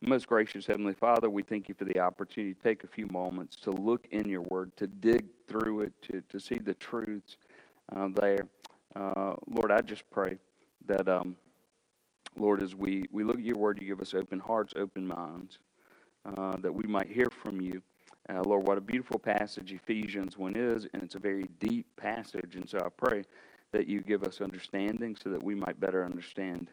Most gracious Heavenly Father, we thank you for the opportunity to take a few moments to look in your word, to dig through it, to, to see the truths uh, there. Uh, Lord, I just pray that, um, Lord, as we, we look at your word, you give us open hearts, open minds, uh, that we might hear from you. Uh, Lord, what a beautiful passage Ephesians 1 is, and it's a very deep passage. And so I pray that you give us understanding so that we might better understand,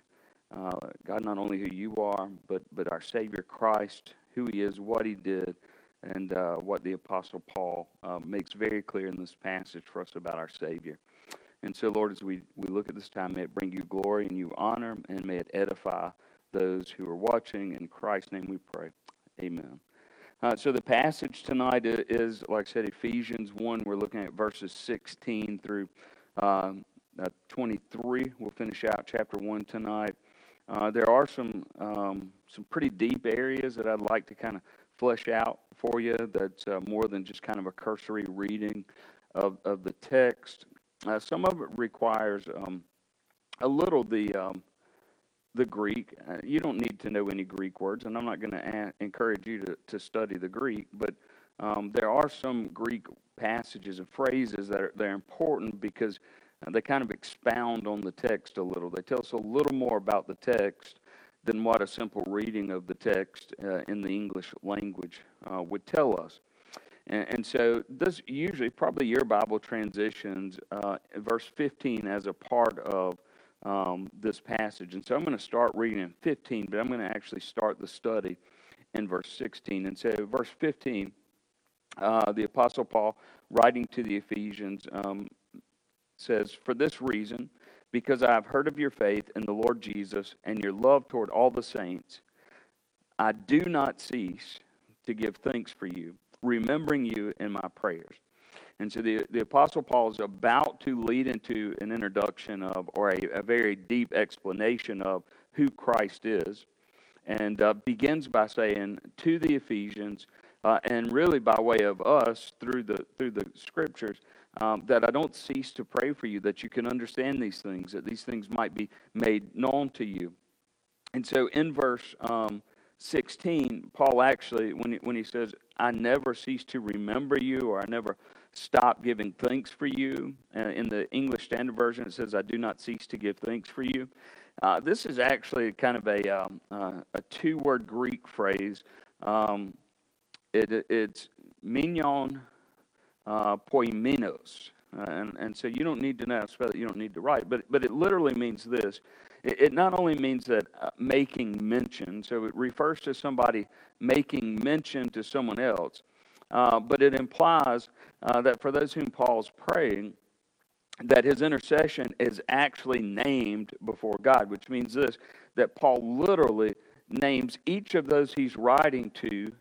uh, God, not only who you are, but, but our Savior Christ, who he is, what he did, and uh, what the Apostle Paul uh, makes very clear in this passage for us about our Savior. And so, Lord, as we, we look at this time, may it bring you glory and you honor, and may it edify those who are watching. In Christ's name we pray. Amen. Uh, so the passage tonight is, like I said, Ephesians 1. We're looking at verses 16 through um, uh, 23. We'll finish out chapter 1 tonight. Uh, there are some, um, some pretty deep areas that I'd like to kind of flesh out for you that's uh, more than just kind of a cursory reading of, of the text. Uh, some of it requires um, a little the um, the Greek. Uh, you don't need to know any Greek words, and I'm not going to encourage you to, to study the Greek, but um, there are some Greek passages and phrases that are they're important because uh, they kind of expound on the text a little. They tell us a little more about the text than what a simple reading of the text uh, in the English language uh, would tell us. And, and, so this usually, probably your Bible transitions uh, verse 15 as a part of um, this passage. And so I'm going to start reading in 15, but I'm going to actually start the study in verse 16. And so, verse 15, uh, the Apostle Paul, writing to the Ephesians, um, says, For this reason, because I have heard of your faith in the Lord Jesus and your love toward all the saints, I do not cease to give thanks for you, remembering you in my prayers. And so the, the Apostle Paul is about to lead into an introduction of, or a, a very deep explanation of who Christ is, and uh, begins by saying to the Ephesians, uh, and really by way of us through the through the scriptures, um, that I don't cease to pray for you, that you can understand these things, that these things might be made known to you. And so in verse um, 16, Paul actually, when he, when he says, I never cease to remember you, or I never stop giving thanks for you. Uh, in the English Standard Version, it says, I do not cease to give thanks for you. Uh, this is actually kind of a, um, uh, a two word Greek phrase. Um, it, it's mignon uh, poimenos. Uh, and, and so you don't need to know, it, you don't need to write, but, but it literally means this. It, it not only means that uh, making mention, so it refers to somebody making mention to someone else, uh, but it implies uh, that for those whom Paul's praying, that his intercession is actually named before God, which means this that Paul literally names each of those he's writing to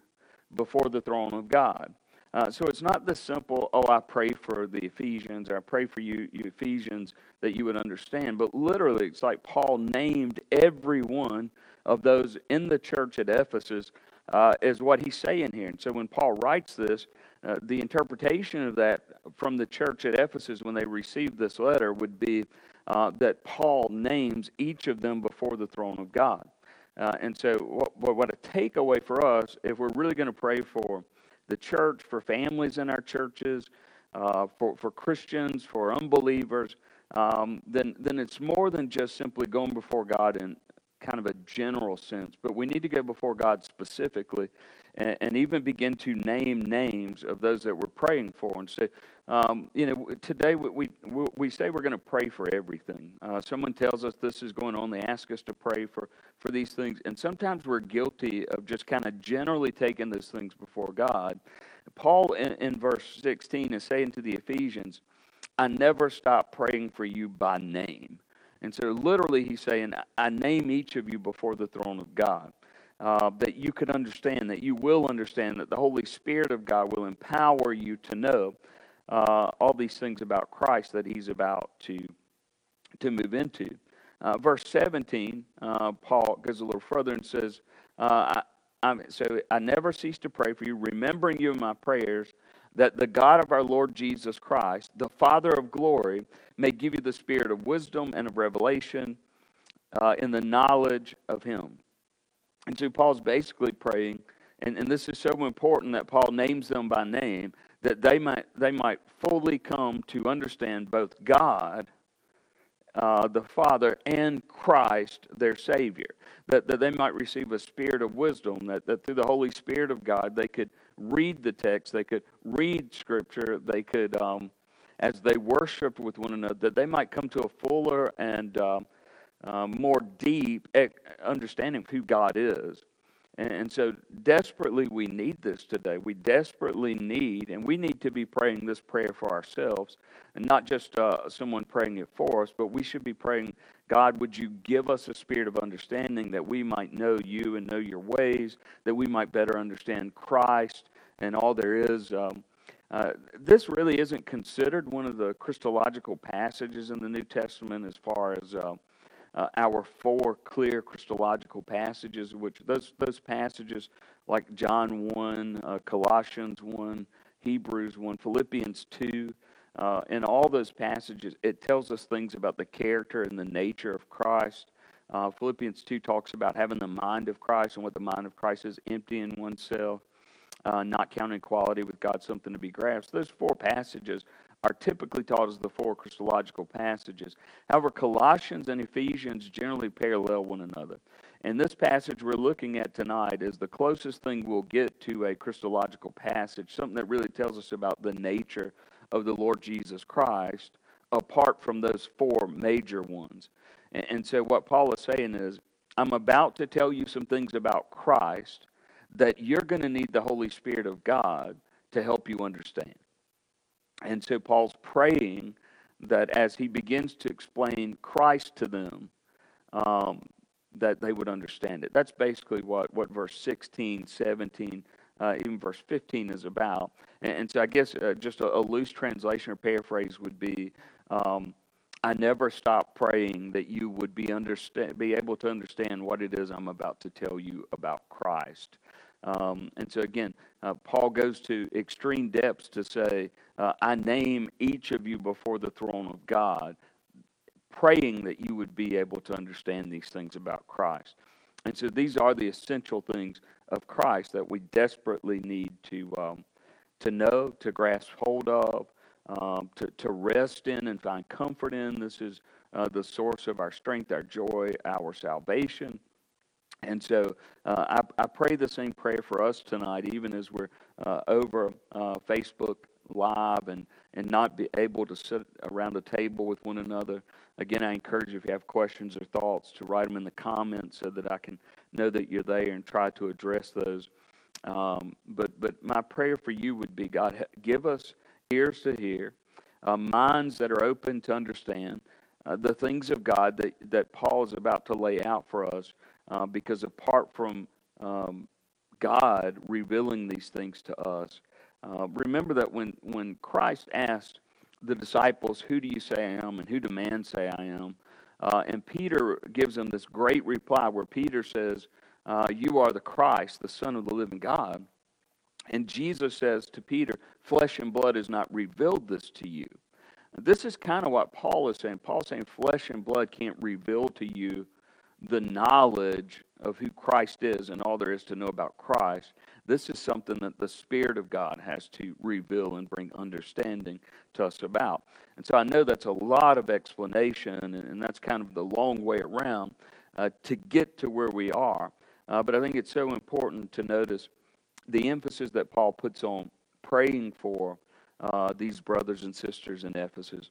before the throne of God. Uh, so it's not the simple, oh, I pray for the Ephesians, or I pray for you, you Ephesians, that you would understand. But literally, it's like Paul named every one of those in the church at Ephesus uh, is what he's saying here. And so when Paul writes this, uh, the interpretation of that from the church at Ephesus when they received this letter would be uh, that Paul names each of them before the throne of God. Uh, and so, what, what a takeaway for us, if we're really going to pray for the church, for families in our churches, uh, for, for Christians, for unbelievers, um, then, then it's more than just simply going before God and, kind of a general sense, but we need to go before God specifically and, and even begin to name names of those that we're praying for and say, um, you know, today we, we, we say we're going to pray for everything. Uh, someone tells us this is going on, they ask us to pray for, for these things, and sometimes we're guilty of just kind of generally taking those things before God. Paul in, in verse 16 is saying to the Ephesians, I never stop praying for you by name. And so, literally, he's saying, I name each of you before the throne of God. Uh, that you could understand, that you will understand, that the Holy Spirit of God will empower you to know uh, all these things about Christ that he's about to, to move into. Uh, verse 17, uh, Paul goes a little further and says, uh, I, So I never cease to pray for you, remembering you in my prayers that the God of our Lord Jesus Christ, the Father of glory, may give you the spirit of wisdom and of revelation uh, in the knowledge of Him. And so Paul's basically praying, and, and this is so important that Paul names them by name, that they might, they might fully come to understand both God, uh, the Father, and Christ, their Savior. That, that they might receive a spirit of wisdom, that, that through the Holy Spirit of God, they could read the text, they could read Scripture, they could, um, as they worshiped with one another, that they might come to a fuller and um, um, more deep understanding of who God is. And so, desperately, we need this today. We desperately need, and we need to be praying this prayer for ourselves, and not just uh, someone praying it for us, but we should be praying, God, would you give us a spirit of understanding that we might know you and know your ways, that we might better understand Christ and all there is. Um, uh, this really isn't considered one of the Christological passages in the New Testament as far as. Uh, uh, our four clear Christological passages, which those, those passages like John 1, uh, Colossians 1, Hebrews 1, Philippians 2, uh, in all those passages, it tells us things about the character and the nature of Christ. Uh, Philippians 2 talks about having the mind of Christ and what the mind of Christ is, emptying oneself, uh, not counting equality with God something to be grasped. Those four passages are typically taught as the four Christological passages. However, Colossians and Ephesians generally parallel one another. And this passage we're looking at tonight is the closest thing we'll get to a Christological passage, something that really tells us about the nature of the Lord Jesus Christ, apart from those four major ones. And, and so, what Paul is saying is, I'm about to tell you some things about Christ that you're going to need the Holy Spirit of God to help you understand. And so Paul's praying that as he begins to explain Christ to them, um, that they would understand it. That's basically what, what verse 16, 17, uh, even verse 15 is about. And, and so I guess uh, just a, a, loose translation or paraphrase would be um, I never stop praying that you would be, understand, be able to understand what it is I'm about to tell you about Christ. Um, and so, again, uh, Paul goes to extreme depths to say, uh, I name each of you before the throne of God, praying that you would be able to understand these things about Christ. And so, these are the essential things of Christ that we desperately need to, um, to know, to grasp hold of, um, to, to rest in and find comfort in. This is uh, the source of our strength, our joy, our salvation. And so uh, I, I, pray the same prayer for us tonight, even as we're uh, over uh, Facebook Live and, and not be able to sit around a table with one another. Again, I encourage you, if you have questions or thoughts, to write them in the comments so that I can know that you're there and try to address those. Um, but, but my prayer for you would be God, give us ears to hear, uh, minds that are open to understand uh, the things of God that, that Paul is about to lay out for us uh, because apart from um, God revealing these things to us, uh, remember that when, when Christ asked the disciples, Who do you say I am? and who do man say I am? Uh, and Peter gives them this great reply where Peter says, uh, You are the Christ, the Son of the living God. And Jesus says to Peter, Flesh and blood has not revealed this to you. This is kind of what Paul is saying. Paul's saying flesh and blood can't reveal to you the knowledge of who Christ is and all there is to know about Christ, this is something that the Spirit of God has to reveal and bring understanding to us about. And so I know that's a lot of explanation, and that's kind of the long way around uh, to get to where we are. Uh, but I think it's so important to notice the emphasis that Paul puts on praying for uh, these brothers and sisters in Ephesus.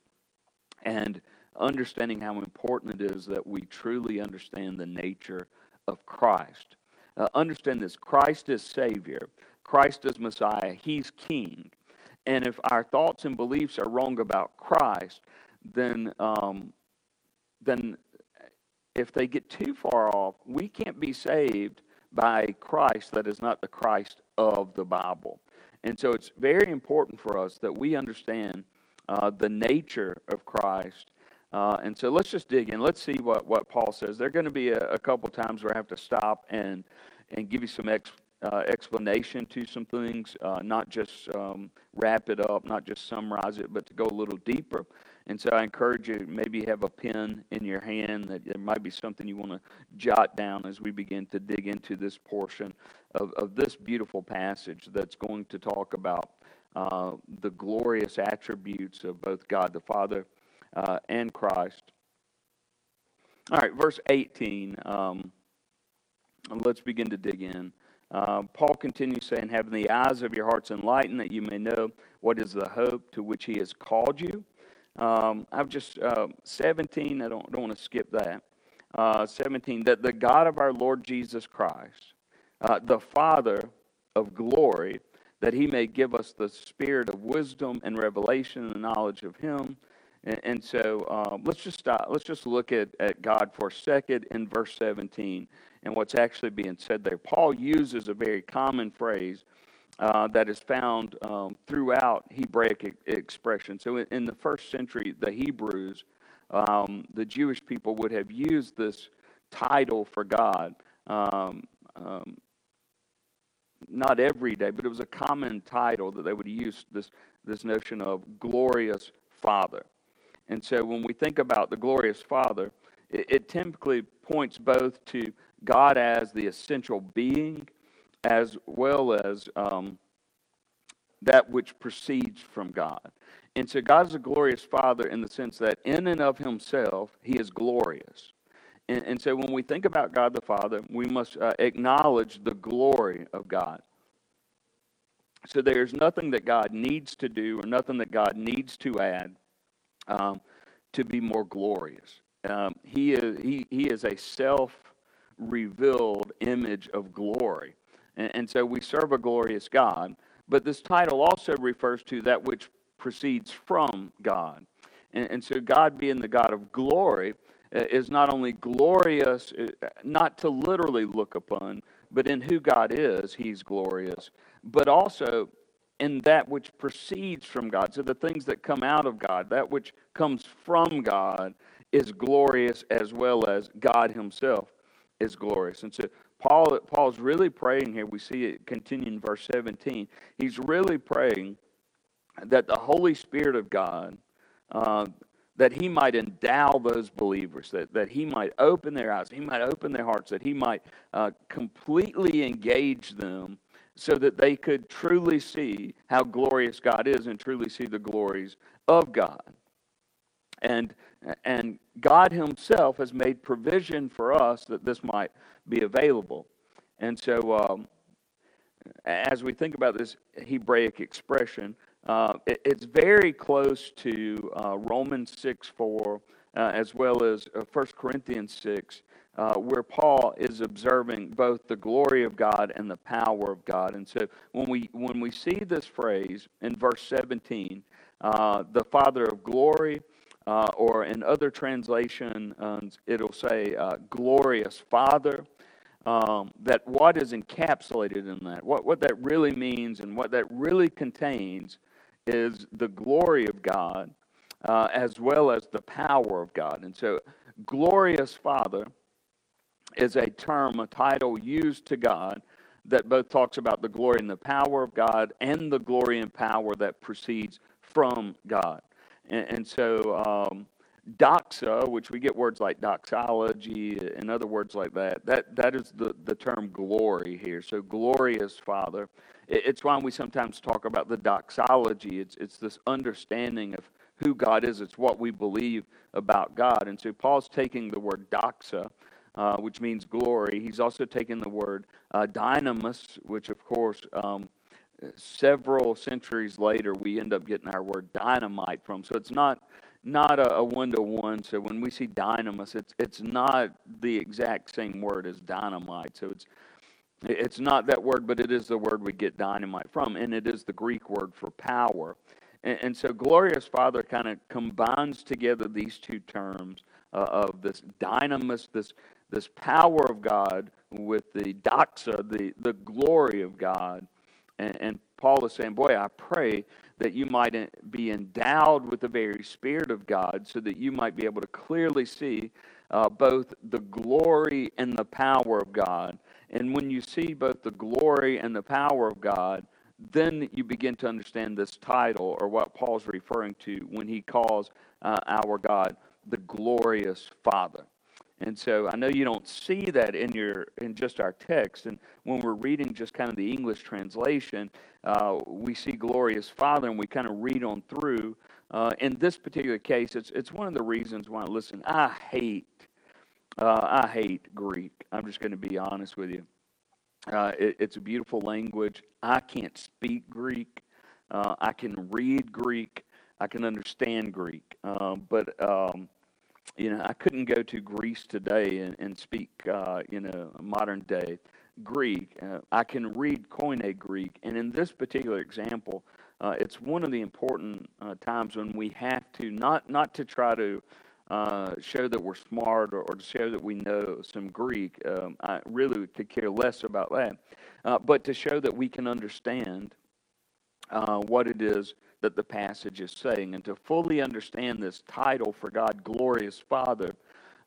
And understanding how important it is that we truly understand the nature of Christ. Uh, understand this Christ is Savior, Christ is Messiah, He's King. And if our thoughts and beliefs are wrong about Christ, then, um, then if they get too far off, we can't be saved by Christ that is not the Christ of the Bible. And so it's very important for us that we understand uh, the nature of Christ uh, and so let's just dig in. Let's see what, what Paul says. There are going to be a, a couple times where I have to stop and, and give you some ex, uh, explanation to some things, uh, not just um, wrap it up, not just summarize it, but to go a little deeper. And so I encourage you, maybe have a pen in your hand that there might be something you want to jot down as we begin to dig into this portion of, of this beautiful passage that's going to talk about uh, the glorious attributes of both God the Father uh, and Christ. All right, verse 18. Um, let's begin to dig in. Uh, Paul continues saying, Having the eyes of your hearts enlightened, that you may know what is the hope to which he has called you. Um, I've just, uh, 17, I don't, don't want to skip that. Uh, 17, that the God of our Lord Jesus Christ, uh, the Father of glory, that he may give us the spirit of wisdom and revelation and knowledge of him. And, and so um, let's just stop. Let's just look at, at God for a second in verse 17 and what's actually being said there. Paul uses a very common phrase uh, that is found um, throughout Hebraic e- expression. So in, in, the first century, the Hebrews, um, the Jewish people would have used this title for God. Um, um, not every day, but it was a common title that they would use this, this notion of glorious Father. And so when we think about the glorious Father, it, it typically points both to God as the essential being as well as um, that which proceeds from God. And so God is a glorious Father in the sense that in and of Himself, He is glorious. And, and so when we think about God the Father, we must uh, acknowledge the glory of God. So there's nothing that God needs to do or nothing that God needs to add um, to be more glorious. Um, he, is, he, he is a self revealed image of glory. And, and so we serve a glorious God. But this title also refers to that which proceeds from God. And, and so, God being the God of glory uh, is not only glorious, uh, not to literally look upon, but in who God is, He's glorious, but also in that which proceeds from God. So, the things that come out of God, that which comes from God, is glorious as well as God Himself is glorious. And so, Paul, Paul's really praying here. We see it continue in verse 17. He's really praying that the Holy Spirit of God, uh, that he might endow those believers, that, that he might open their eyes, he might open their hearts, that he might uh, completely engage them so that they could truly see how glorious God is and truly see the glories of God. And, and God Himself has made provision for us that this might be available. And so, um, as we think about this Hebraic expression, uh, it, it's very close to uh, Romans 6 4, uh, as well as uh, 1 Corinthians 6, uh, where Paul is observing both the glory of God and the power of God. And so, when we, when we see this phrase in verse 17, uh, the Father of glory, uh, or in other translations, um, it'll say uh, glorious Father. Um, that what is encapsulated in that, what, what that really means and what that really contains is the glory of God uh, as well as the power of God. And so, glorious Father is a term, a title used to God that both talks about the glory and the power of God and the glory and power that proceeds from God. And, and so, um, doxa, which we get words like doxology and other words like that, that, that is the, the term glory here. So, glorious Father. It, it's why we sometimes talk about the doxology. It's, it's this understanding of who God is, it's what we believe about God. And so, Paul's taking the word doxa. Uh, which means glory. He's also taken the word uh, dynamis, which, of course, um, several centuries later, we end up getting our word dynamite from. So it's not not a one to one. So when we see dynamis, it's it's not the exact same word as dynamite. So it's it's not that word, but it is the word we get dynamite from, and it is the Greek word for power. And, and so glorious Father kind of combines together these two terms uh, of this dynamis, this this power of God, with the doxa, the the glory of God. And, and Paul is saying, Boy, I pray that you might be endowed with the very Spirit of God so that you might be able to clearly see uh, both the glory and the power of God. And when you see both the glory and the power of God, then you begin to understand this title or what Paul's referring to when he calls uh, our God the glorious Father. And so I know you don't see that in your in just our text. And when we're reading just kind of the English translation, uh, we see glorious Father, and we kind of read on through. Uh, in this particular case, it's it's one of the reasons why. Listen, I hate uh, I hate Greek. I'm just going to be honest with you. Uh, it, it's a beautiful language. I can't speak Greek. Uh, I can read Greek. I can understand Greek. Um, but um, you know, I couldn't go to Greece today and, and speak, uh, you know, modern day Greek. Uh, I can read Koine Greek, and in this particular example, uh, it's one of the important uh, times when we have to not not to try to uh, show that we're smart or, or, to show that we know some Greek. Um, I really could care less about that, uh, but to show that we can understand what it is that the passage is saying. And to fully understand this title for God, Glorious Father,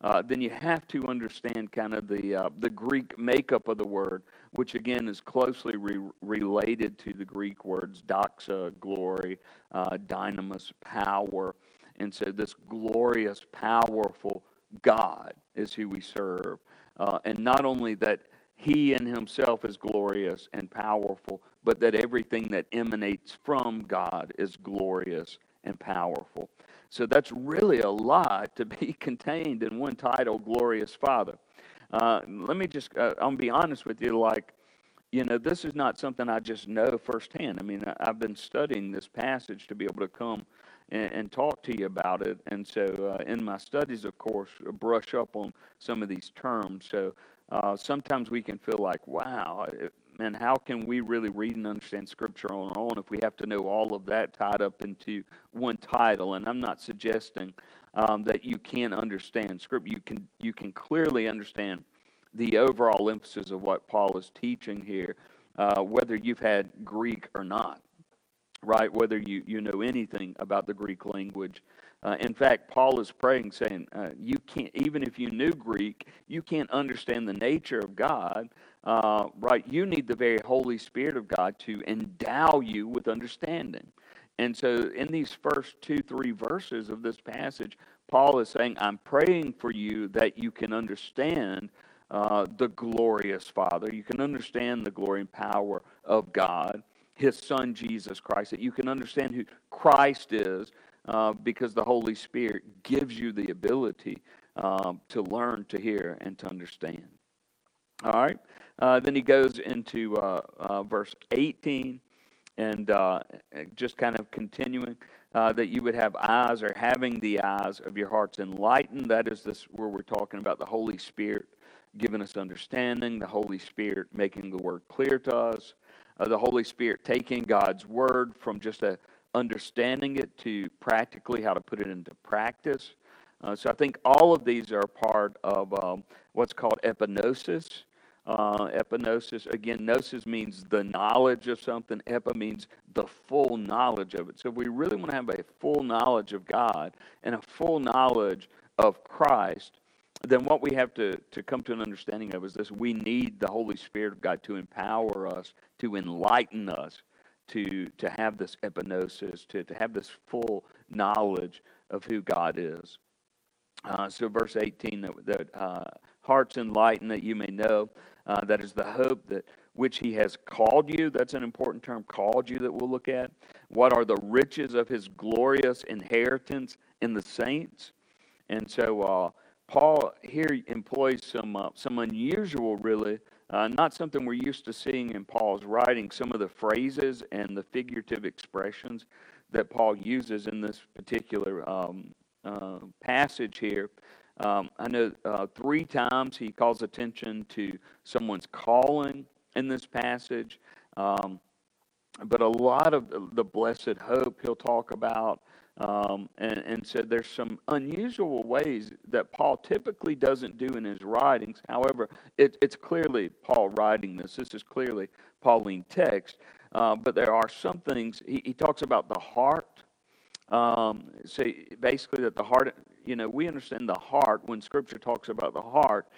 uh, then you have to understand kind of the, uh, the Greek makeup of the word, which again is closely re- related to the Greek words doxa, glory, uh, dynamis, power. And so, this glorious, powerful God is who we serve. Uh, and not only that he in himself is glorious and powerful, but that everything that emanates from God is glorious and powerful. So that's really a lot to be contained in one title, Glorious Father. Uh, let me just, uh, I'll be honest with you, like, you know, this is not something I just know firsthand. I mean, I've been studying this passage to be able to come and, and talk to you about it. And so, uh, in my studies, of course, brush up on some of these terms. So, uh, sometimes we can feel like, wow, and how can we really read and understand Scripture on our own if we have to know all of that tied up into one title? And I'm not suggesting um, that you can't understand Scripture. You can you can clearly understand the overall emphasis of what Paul is teaching here, uh, whether you've had Greek or not, right? Whether you you know anything about the Greek language. Uh, in fact, Paul is praying, saying, uh, "You can't, even if you knew Greek, you can't understand the nature of God uh, right, you need the very Holy Spirit of God to endow you with understanding. And so, in these first two, three verses of this passage, Paul is saying, I'm praying for you that you can understand uh, the glorious Father. You can understand the glory and power of God, His Son, Jesus Christ, that you can understand who Christ is uh, because the Holy Spirit gives you the ability um, to learn, to hear, and to understand. All right? Uh, then he goes into uh, uh, verse 18 and just kind of continuing uh, that you would have eyes or having the eyes of your hearts enlightened. That is this where we're talking about the Holy Spirit giving us understanding, the Holy Spirit making the word clear to us, uh, the Holy Spirit taking God's word from just a understanding it to practically how to put it into practice. so I think all of these are part of um, what's called epignosis. Uh, epignosis, again, gnosis means the knowledge of something. Epa means the full knowledge of it. So we really want to have a full knowledge of God and a full knowledge of Christ, then what we have to, to come to an understanding of is this we need the Holy Spirit of God to empower us, to enlighten us, to, to have this epignosis, to, to have this full knowledge of who God is. Uh, so, verse 18 that, that uh, hearts enlightened that you may know uh, that is the hope that which he has called you. That's an important term, called you, that we'll look at. What are the riches of his glorious inheritance in the saints? And so uh, Paul here employs some uh, some unusual, really, uh, not something we're used to seeing in Paul's writing. Some of the phrases and the figurative expressions that Paul uses in this particular um, uh, passage here um, I know uh, three times he calls attention to someone's calling in this passage. Um, but a lot of the blessed hope he'll talk about. Um, and, and so there's some unusual ways that Paul typically doesn't do in his writings. However, it, it's clearly Paul writing this. This is clearly Pauline text. Uh, but there are some things, he, he talks about the heart. Um, say basically that the heart you know, we understand the heart when Scripture talks about the heart.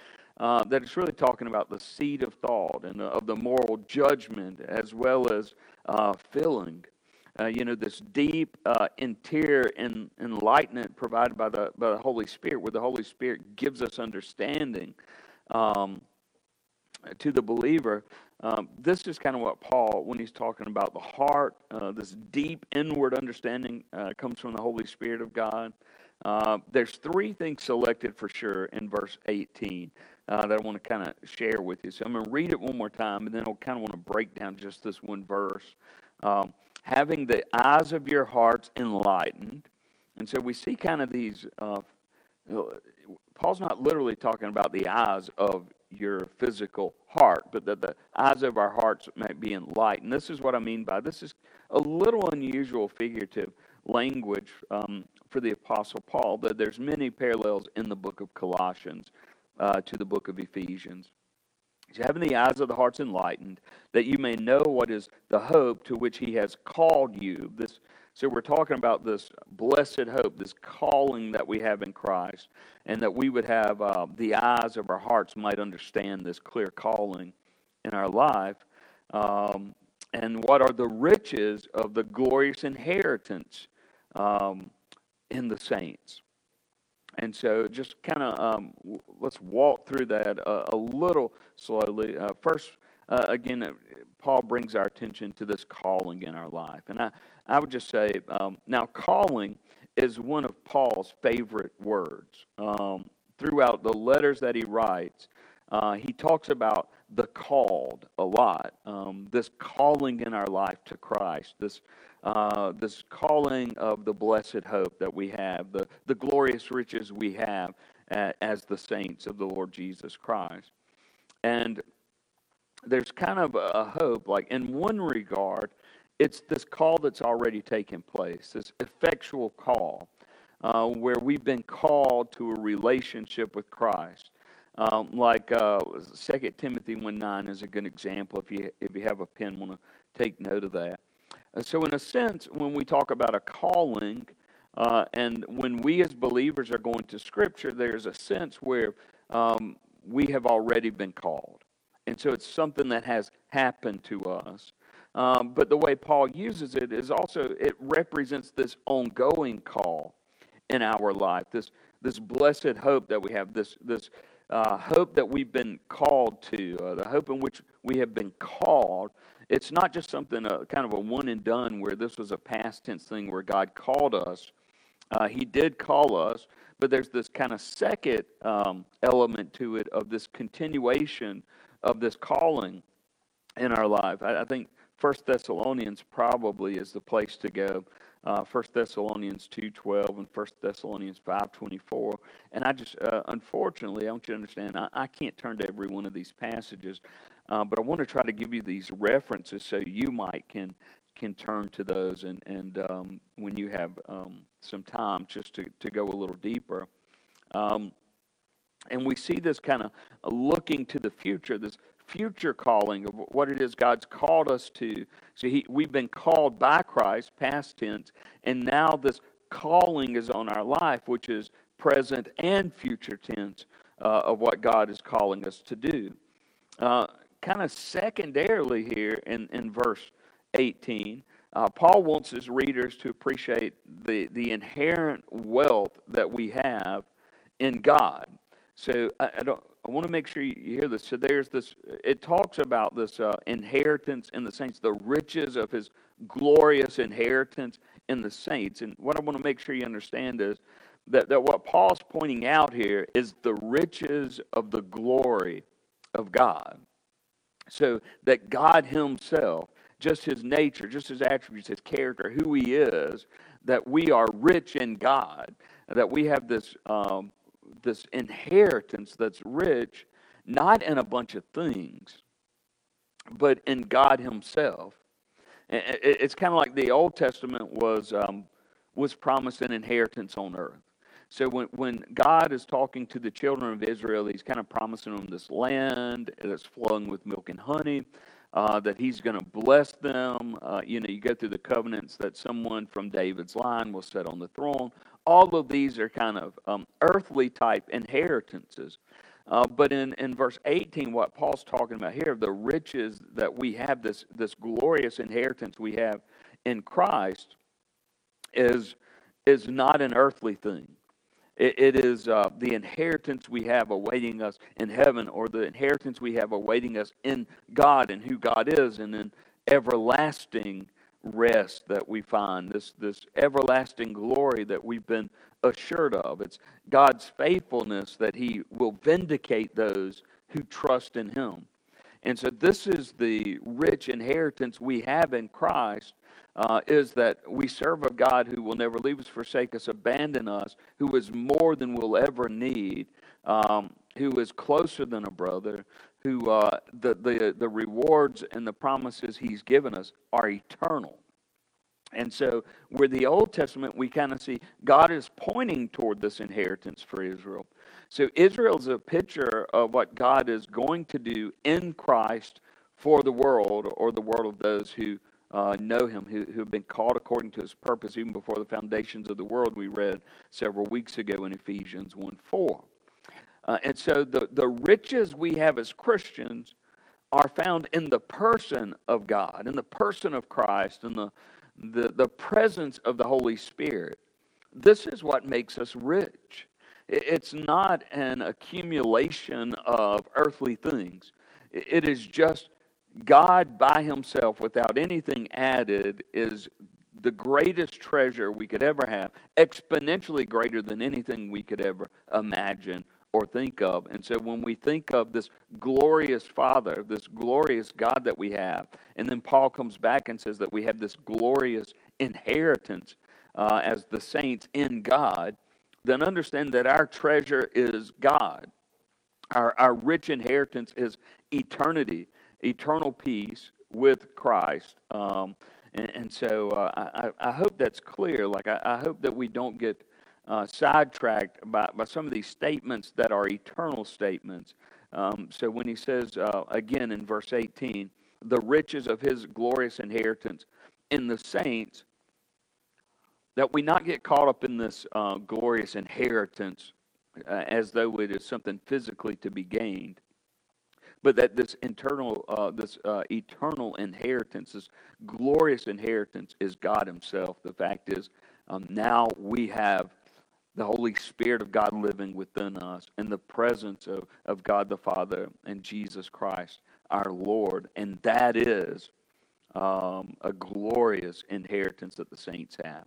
uh, that it's really talking about the seed of thought and of the moral judgment as well as uh, feeling. Uh, you know, this deep uh, interior en- enlightenment provided by the, by the Holy Spirit, where the Holy Spirit gives us understanding um, to the believer. Um, this is kind of what Paul, when he's talking about the heart, uh, this deep inward understanding uh, comes from the Holy Spirit of God. Uh, there's three things selected for sure in verse 18 uh, that I want to kind of share with you. So I'm going to read it one more time, and then I'll kind of want to break down just this one verse. Um, having the eyes of your hearts enlightened. And so we see kind of these. Uh, Paul's not literally talking about the eyes of your physical heart, but that the eyes of our hearts might be enlightened. This is what I mean by this is a little unusual figurative language um, for the Apostle Paul. That there's many parallels in the book of Colossians uh, to the book of Ephesians. Having the eyes of the hearts enlightened, that you may know what is the hope to which he has called you. This, so we're talking about this blessed hope, this calling that we have in Christ, and that we would have uh, the eyes of our hearts might understand this clear calling in our life. Um, and what are the riches of the glorious inheritance um, in the saints? And so, just kind of um, let's walk through that a, a little slowly. Uh, first, uh, again, uh, Paul brings our attention to this calling in our life. And I, I would just say, um, now, calling is one of Paul's favorite words. Um, throughout the letters that he writes, uh, he talks about the called a lot. Um, this calling in our life to Christ, this uh, this calling of the blessed hope that we have, the, the glorious riches we have as the saints of the Lord Jesus Christ. And there's kind of a hope, like in one regard, it's this call that's already taken place, this effectual call, uh, where we've been called to a relationship with Christ. Um, like uh, 2 Timothy 1 9 is a good example. If you, if you have a pen, want to take note of that. So, in a sense, when we talk about a calling, uh, and when we as believers are going to Scripture, there's a sense where um, we have already been called. And so it's something that has happened to us. Um, but the way Paul uses it is also, it represents this ongoing call in our life, this, this blessed hope that we have, this, this uh, hope that we've been called to, uh, the hope in which we have been called it's not just something, uh, kind of a one and done where this was a past tense thing where God called us. Uh, he did call us, but there's this kind of second um, element to it of this continuation of this calling in our life. I, I think First Thessalonians probably is the place to go. Uh, First Thessalonians two twelve and First Thessalonians five twenty four, and I just uh, unfortunately I want you to understand I, I can't turn to every one of these passages, uh, but I want to try to give you these references so you might can can turn to those and and um, when you have um, some time just to, to go a little deeper. Um, and we see this kind of looking to the future, this future calling of what it is God's called us to. So he, we've been called by Christ, past tense, and now this calling is on our life, which is present and future tense uh, of what God is calling us to do. Uh, kind of secondarily here in, in verse 18, uh, Paul wants his readers to appreciate the, the inherent wealth that we have in God. So I, I don't. I want to make sure you hear this. So there's this. It talks about this uh, inheritance in the saints, the riches of His glorious inheritance in the saints. And what I want to make sure you understand is that, that what Paul's pointing out here is the riches of the glory of God. So that God Himself, just His nature, just His attributes, His character, who He is, that we are rich in God, that we have this um, this inheritance that's rich, not in a bunch of things, but in God Himself. It's kind of like the Old Testament was um, was promised an inheritance on earth. So when, when God is talking to the children of Israel, he's kind of promising them this land that's flowing with milk and honey, uh, that he's going to bless them. Uh, you know, you go through the covenants that someone from David's line will sit on the throne. All of these are kind of um, earthly type inheritances. Uh, but in, in verse 18, what Paul's talking about here, the riches that we have, this, this glorious inheritance we have in Christ, is, is not an earthly thing. it, it is uh, the inheritance we have awaiting us in heaven, or the inheritance we have awaiting us in God and who God is, and in everlasting rest that we find, this, this everlasting glory that we've been assured of. It's God's faithfulness that He will vindicate those who trust in Him. And so, this is the rich inheritance we have in Christ. Uh, is that we serve a God who will never leave us, forsake us, abandon us, who is more than we'll ever need, um, who is closer than a brother, who uh, the, the, the rewards and the promises he's given us are eternal. And so, with the Old Testament, we kind of see God is pointing toward this inheritance for Israel. So, Israel is a picture of what God is going to do in Christ for the world, or the world of those who uh, know Him, who, who have been called according to His purpose even before the foundations of the world, we read several weeks ago in Ephesians 1 4. Uh, and so, the, the riches we have as Christians are found in the person of God, in the person of Christ, in the the, the presence of the Holy Spirit. This is what makes us rich. It's not an accumulation of earthly things. It is just God by Himself, without anything added, is the greatest treasure we could ever have, exponentially greater than anything we could ever imagine or think of. And so when we think of this glorious Father, this glorious God that we have, and then Paul comes back and says that we have this glorious inheritance uh, as the saints in God, then understand that our treasure is God. Our, our rich inheritance is eternity, eternal peace with Christ. Um, and, and, so uh, I, I hope that's clear. Like, I, I hope that we don't get uh, sidetracked by, by some of these statements that are eternal statements. Um, so when he says, uh, again in verse 18, the riches of his glorious inheritance in the saints, that we not get caught up in this uh, glorious inheritance uh, as though it is something physically to be gained, but that this internal, uh, this uh, eternal inheritance, this glorious inheritance, is God Himself. The fact is, um, now we have the Holy Spirit of God living within us, and the presence of, of God the Father and Jesus Christ, our Lord. And that is um, a glorious inheritance that the saints have.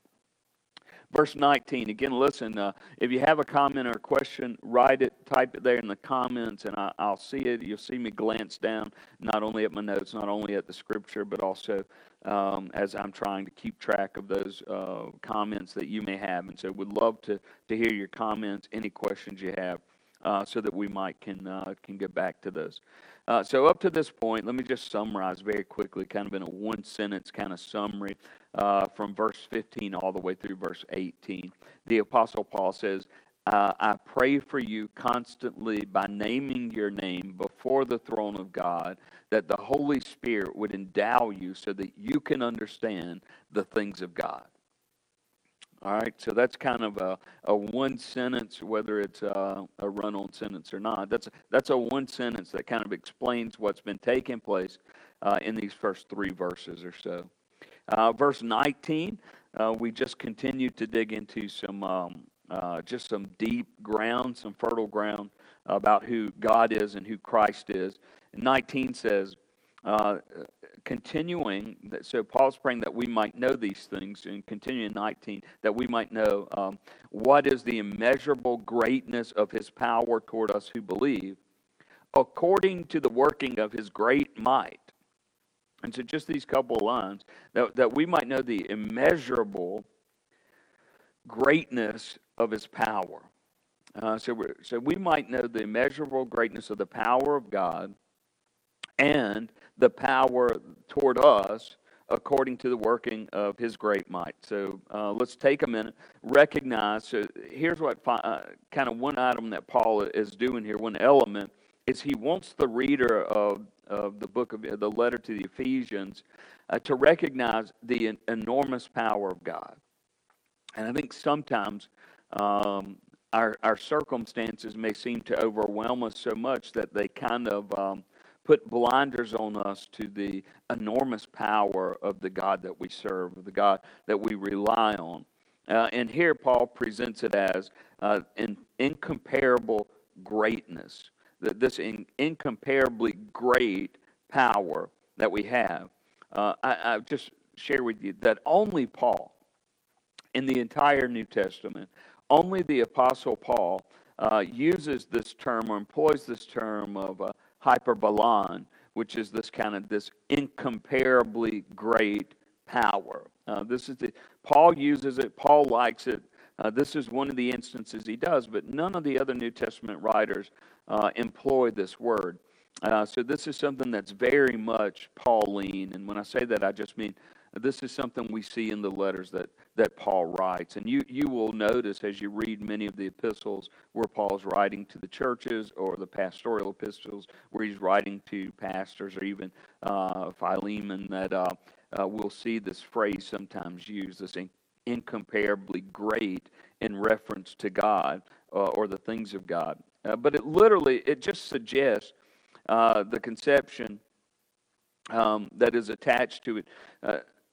Verse 19, again, listen, uh, if you have a comment or a question, write it, type it there in the comments, and I, will see it. You'll see me glance down, not only at my notes, not only at the scripture, but also um, as I'm trying to keep track of those uh, comments that you may have. And so, would love to, to hear your comments, any questions you have, uh, so that we might can uh, can get back to those. Uh, so, up to this point, let me just summarize very quickly, kind of in a one sentence kind of summary uh, from verse 15 all the way through verse 18. The Apostle Paul says, uh, I pray for you constantly by naming your name before the throne of God, that the Holy Spirit would endow you so that you can understand the things of God. All right, so that's kind of a, a one sentence, whether it's a, a run on sentence or not. That's, that's a one sentence that kind of explains what's been taking place uh, in these first three verses or so. Uh, verse 19, uh, we just continue to dig into some um, uh, just some deep ground, some fertile ground about who God is and who Christ is. And 19 says, uh, continuing, so Paul's praying that we might know these things, and continuing 19, that we might know um, what is the immeasurable greatness of his power toward us who believe, according to the working of his great might. And so, just these couple of lines, that, that we might know the immeasurable greatness of his power. Uh, so, so we might know the immeasurable greatness of the power of God and the power toward us according to the working of his great might. So uh, let's take a minute, recognize. So here's what uh, kind of one item that Paul is doing here, one element, is he wants the reader of, of the book of the letter to the Ephesians uh, to recognize the enormous power of God. And I think sometimes um, our, our circumstances may seem to overwhelm us so much that they kind of um, put blinders on us to the enormous power of the God that we serve, the God that we rely on. Uh, and here Paul presents it as uh, an incomparable greatness, that this in, incomparably great power that we have. Uh, I, I just share with you that only Paul, in the entire New Testament, only the Apostle Paul uh, uses this term or employs this term of uh, hyperbolon, which is this kind of this incomparably great power. Uh, this is the Paul uses it. Paul likes it. Uh, this is one of the instances he does, but none of the other New Testament writers uh, employ this word. Uh, so this is something that's very much Pauline, and when I say that, I just mean this is something we see in the letters that, that Paul writes. And you, you will notice as you read many of the epistles where Paul's writing to the churches or the pastoral epistles where he's writing to pastors or even uh, Philemon that uh, uh, we'll see this phrase sometimes used, this in, incomparably great in reference to God uh, or the things of God. Uh, but it literally, it just suggests uh, the conception um, that is attached to it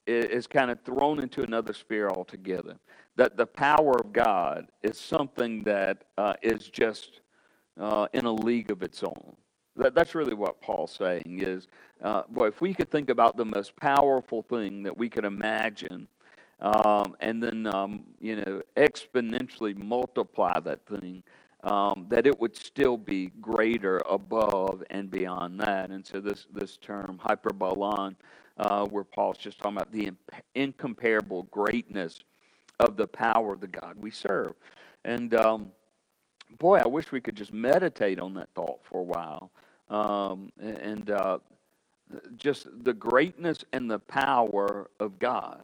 is kind of thrown into another sphere altogether. That the power of God is something that uh, is just uh, in a league of its own. That, that's really what Paul's saying is, uh, boy, if we could think about the most powerful thing that we could imagine, um, and then um, you know exponentially multiply that thing, um, that it would still be greater above and beyond that. And so this this term hyperbolon uh, where Paul's just talking about the incomparable greatness of the power of the God we serve. And um, boy, I wish we could just meditate on that thought for a while. Um, and uh, just the greatness and the power of God.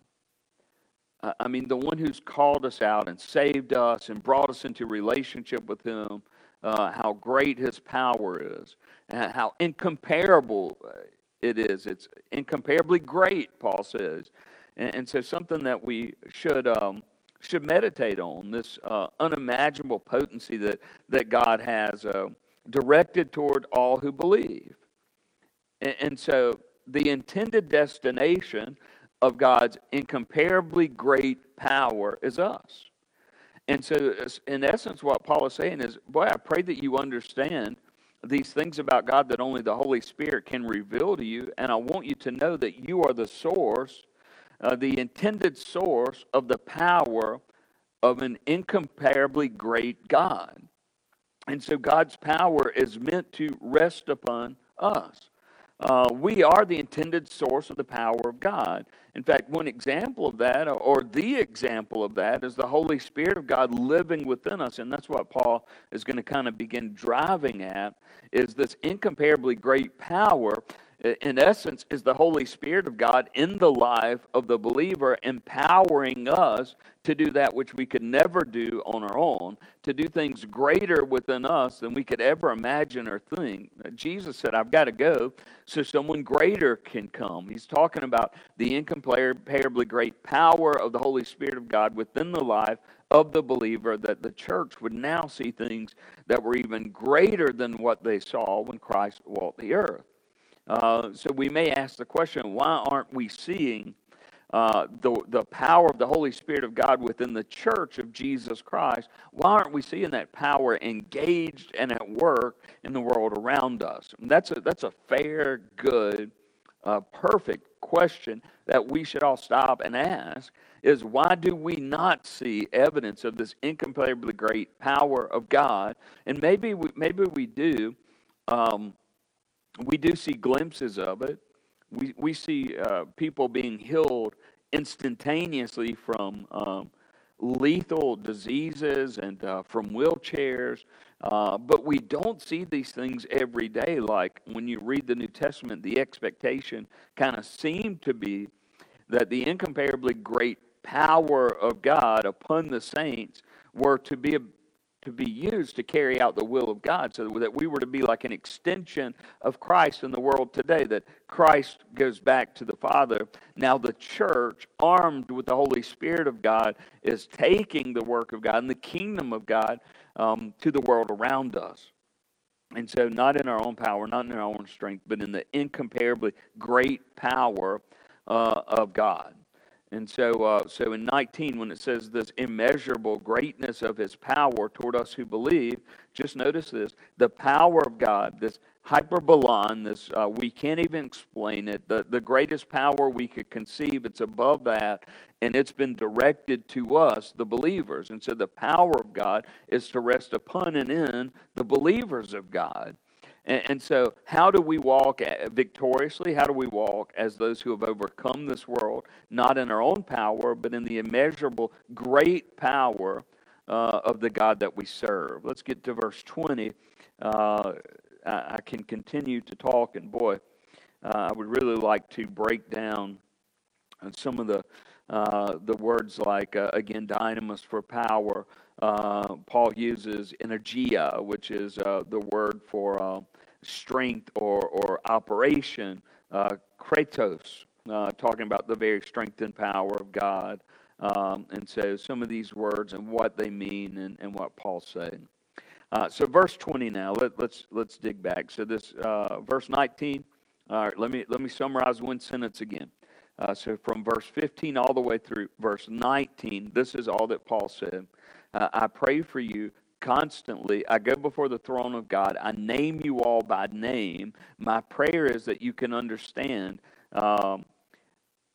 I mean, the one who's called us out and saved us and brought us into relationship with Him, uh, how great His power is, and how incomparable it is. It's incomparably great, Paul says. And, and so, something that we should. Um, should meditate on this uh, unimaginable potency that, that God has uh, directed toward all who believe. And, and, so, the intended destination of God's incomparably great power is us. And so, in essence, what Paul is saying is, boy, I pray that you understand these things about God that only the Holy Spirit can reveal to you. And I want you to know that you are the source, uh, the intended source of the power of an incomparably great God. And so God's power is meant to rest upon us. Uh, we are the intended source of the power of God. In fact, one example of that, or the example of that, is the Holy Spirit of God living within us. And that's what Paul is going to kind of begin driving at, is this incomparably great power in essence, is the Holy Spirit of God in the life of the believer, empowering us to do that which we could never do on our own, to do things greater within us than we could ever imagine or think. Jesus said, I've got to go so someone greater can come. He's talking about the incomparably great power of the Holy Spirit of God within the life of the believer, that the church would now see things that were even greater than what they saw when Christ walked the earth. Uh, so we may ask the question why aren't we seeing uh, the, the power of the Holy Spirit of God within the church of Jesus Christ? Why aren't we seeing that power engaged and at work in the world around us? And that's, a, that's a fair, good, uh, perfect question that we should all stop and ask is why do we not see evidence of this incomparably great power of God? And maybe we, maybe we do. Um, we do see glimpses of it. We, we see uh, people being healed instantaneously from um, lethal diseases and uh, from wheelchairs. Uh, but we don't see these things every day. Like when you read the New Testament, the expectation kind of seemed to be that the incomparably great power of God upon the saints were to be to be used to carry out the will of God, so that we were to be like an extension of Christ in the world today, that Christ goes back to the Father. Now, the church, armed with the Holy Spirit of God, is taking the work of God and the kingdom of God um, to the world around us. And so, not in our own power, not in our own strength, but in the incomparably great power uh, of God. And so, uh, so in 19, when it says this immeasurable greatness of his power toward us who believe, just notice this the power of God, this hyperbolon, this uh, we can't even explain it, the, the greatest power we could conceive, it's above that, and it's been directed to us, the believers. And so the power of God is to rest upon and in the believers of God. And, and, so, how do we walk victoriously? How do we walk as those who have overcome this world, not in our own power, but in the immeasurable, great power uh, of the God that we serve? Let's get to verse 20. Uh, I, I, can continue to talk, and boy, uh, I would really like to break down some of the uh, the words like uh, again dynamis for power. Uh, Paul uses energia, which is the word for strength or, or operation, uh, kratos, uh, talking about the very strength and power of God. Um, and so some of these words and what they mean and, and what Paul's saying. Uh, so verse 20 now, let, us let's, let's dig back. So this uh, verse 19, all right, let me, let me summarize one sentence again. Uh, so from verse 15 all the way through verse 19, this is all that Paul said. Uh, I pray for you constantly. I go before the throne of God. I name you all by name. My prayer is that you can understand um,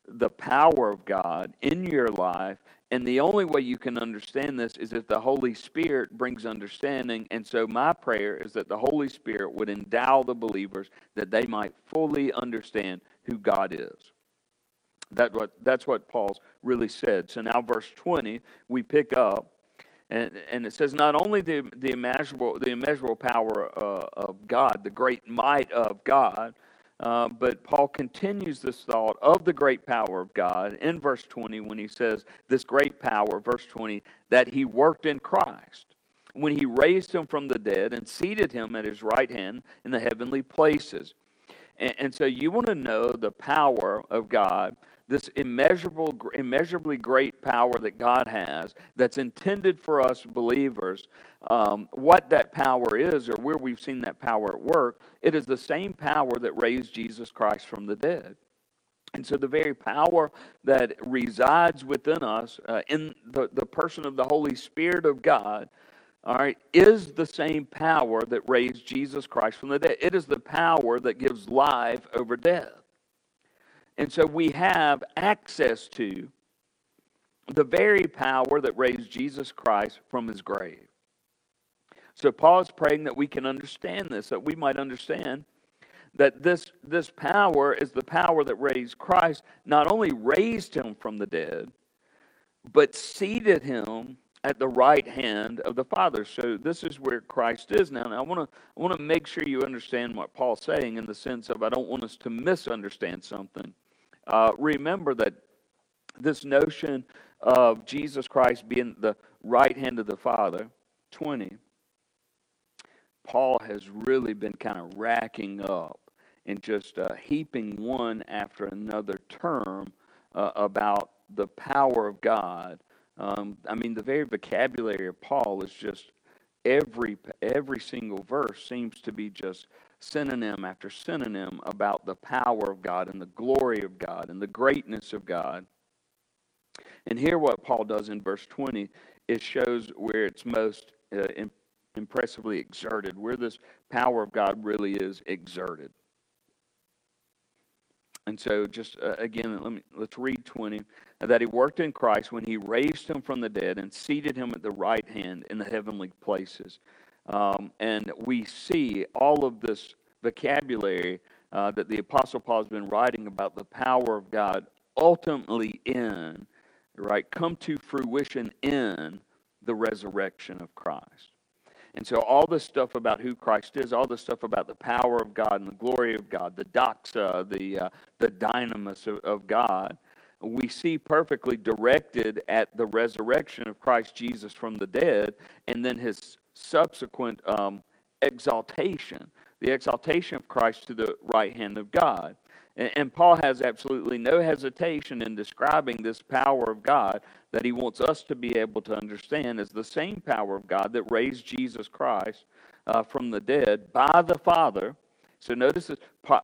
the power of God in your life. And the only way you can understand this is if the Holy Spirit brings understanding. And so, my prayer is that the Holy Spirit would endow the believers that they might fully understand who God is. That what, that's what Paul's really said. So, now, verse 20, we pick up and, and it says not only the, the immeasurable the immeasurable power uh, of God, the great might of God, uh, but Paul continues this thought of the great power of God in verse 20 when he says this great power, verse 20, that he worked in Christ when he raised him from the dead and seated him at his right hand in the heavenly places. And, and so you want to know the power of God this immeasurable, immeasurably great power that God has that's intended for us believers, um, what that power is or where we've seen that power at work, it is the same power that raised Jesus Christ from the dead. And so, the very power that resides within us uh, in the, the person of the Holy Spirit of God, all right, is the same power that raised Jesus Christ from the dead. It is the power that gives life over death. And so we have access to the very power that raised Jesus Christ from his grave. So Paul is praying that we can understand this, that we might understand that this, this power is the power that raised Christ, not only raised him from the dead, but seated him at the right hand of the Father. So this is where Christ is now. I want to I want to make sure you understand what Paul's saying in the sense of I don't want us to misunderstand something. Uh, remember that this notion of Jesus Christ being the right hand of the Father, 20, Paul has really been kind of racking up and just uh, heaping one after another term uh, about the power of God. Um, I mean, the very vocabulary of Paul is just every every single verse seems to be just synonym after synonym about the power of God and the glory of God and the greatness of God. And here, what Paul does in verse 20 is shows where it's most uh, impressively exerted, where this power of God really is exerted. And so, just uh, again, let me let's read 20 that he worked in Christ when he raised him from the dead and seated him at the right hand in the heavenly places um, and we see all of this vocabulary uh, that the Apostle Paul has been writing about the power of God ultimately in, right, come to fruition in the resurrection of Christ. And so, all this stuff about who Christ is, all this stuff about the power of God and the glory of God, the doxa, the, uh, the dynamis of, of God, we see perfectly directed at the resurrection of Christ Jesus from the dead and then his subsequent um, exaltation, the exaltation of Christ to the right hand of God. And, and Paul has absolutely no hesitation in describing this power of God that he wants us to be able to understand as the same power of God that raised Jesus Christ uh, from the dead by the Father. So notice this, uh,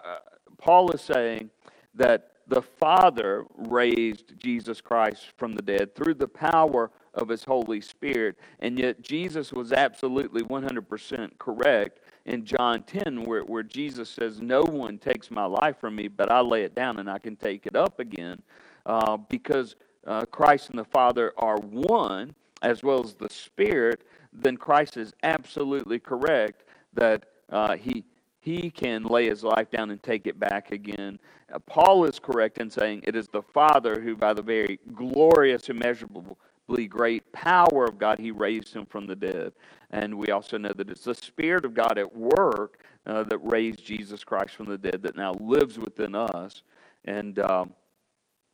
Paul is saying that the Father raised Jesus Christ from the dead through the power of his Holy Spirit. And yet, Jesus was absolutely 100% correct in John 10, where, where Jesus says, No one takes my life from me, but I lay it down and I can take it up again. Uh, because uh, Christ and the Father are one, as well as the Spirit, then Christ is absolutely correct that uh, he he can lay his life down and take it back again. Uh, Paul is correct in saying it is the Father who, by the very glorious, immeasurably great power of God, he raised him from the dead. And we also know that it's the Spirit of God at work uh, that raised Jesus Christ from the dead that now lives within us. And um,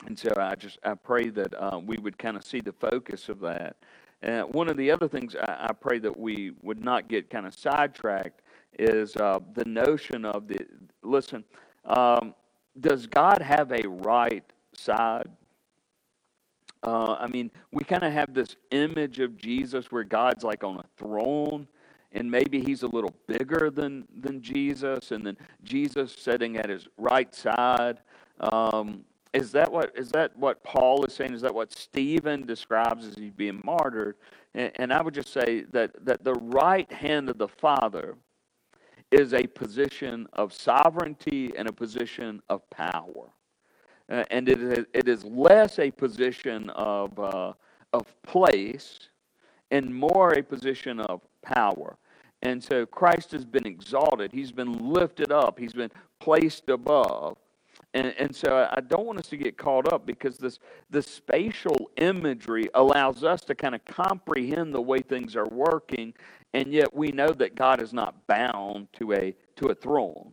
and so I just I pray that uh, we would kind of see the focus of that. Uh, one of the other things I, I, pray that we would not get kind of sidetracked is uh, the notion of the listen, um, does God have a right side? Uh, I mean, we kind of have this image of Jesus where God's like on a throne, and maybe he's a little bigger than, than Jesus, and then Jesus sitting at his right side. Um, is that what is that what Paul is saying? Is that what Stephen describes as he's being martyred? And, and I would just say that that the right hand of the Father is a position of sovereignty and a position of power, uh, and it is, it is less a position of uh, of place and more a position of power. And so Christ has been exalted. He's been lifted up. He's been placed above. And, and so I don't want us to get caught up because this, this spatial imagery allows us to kind of comprehend the way things are working, and yet we know that God is not bound to a, to a throne,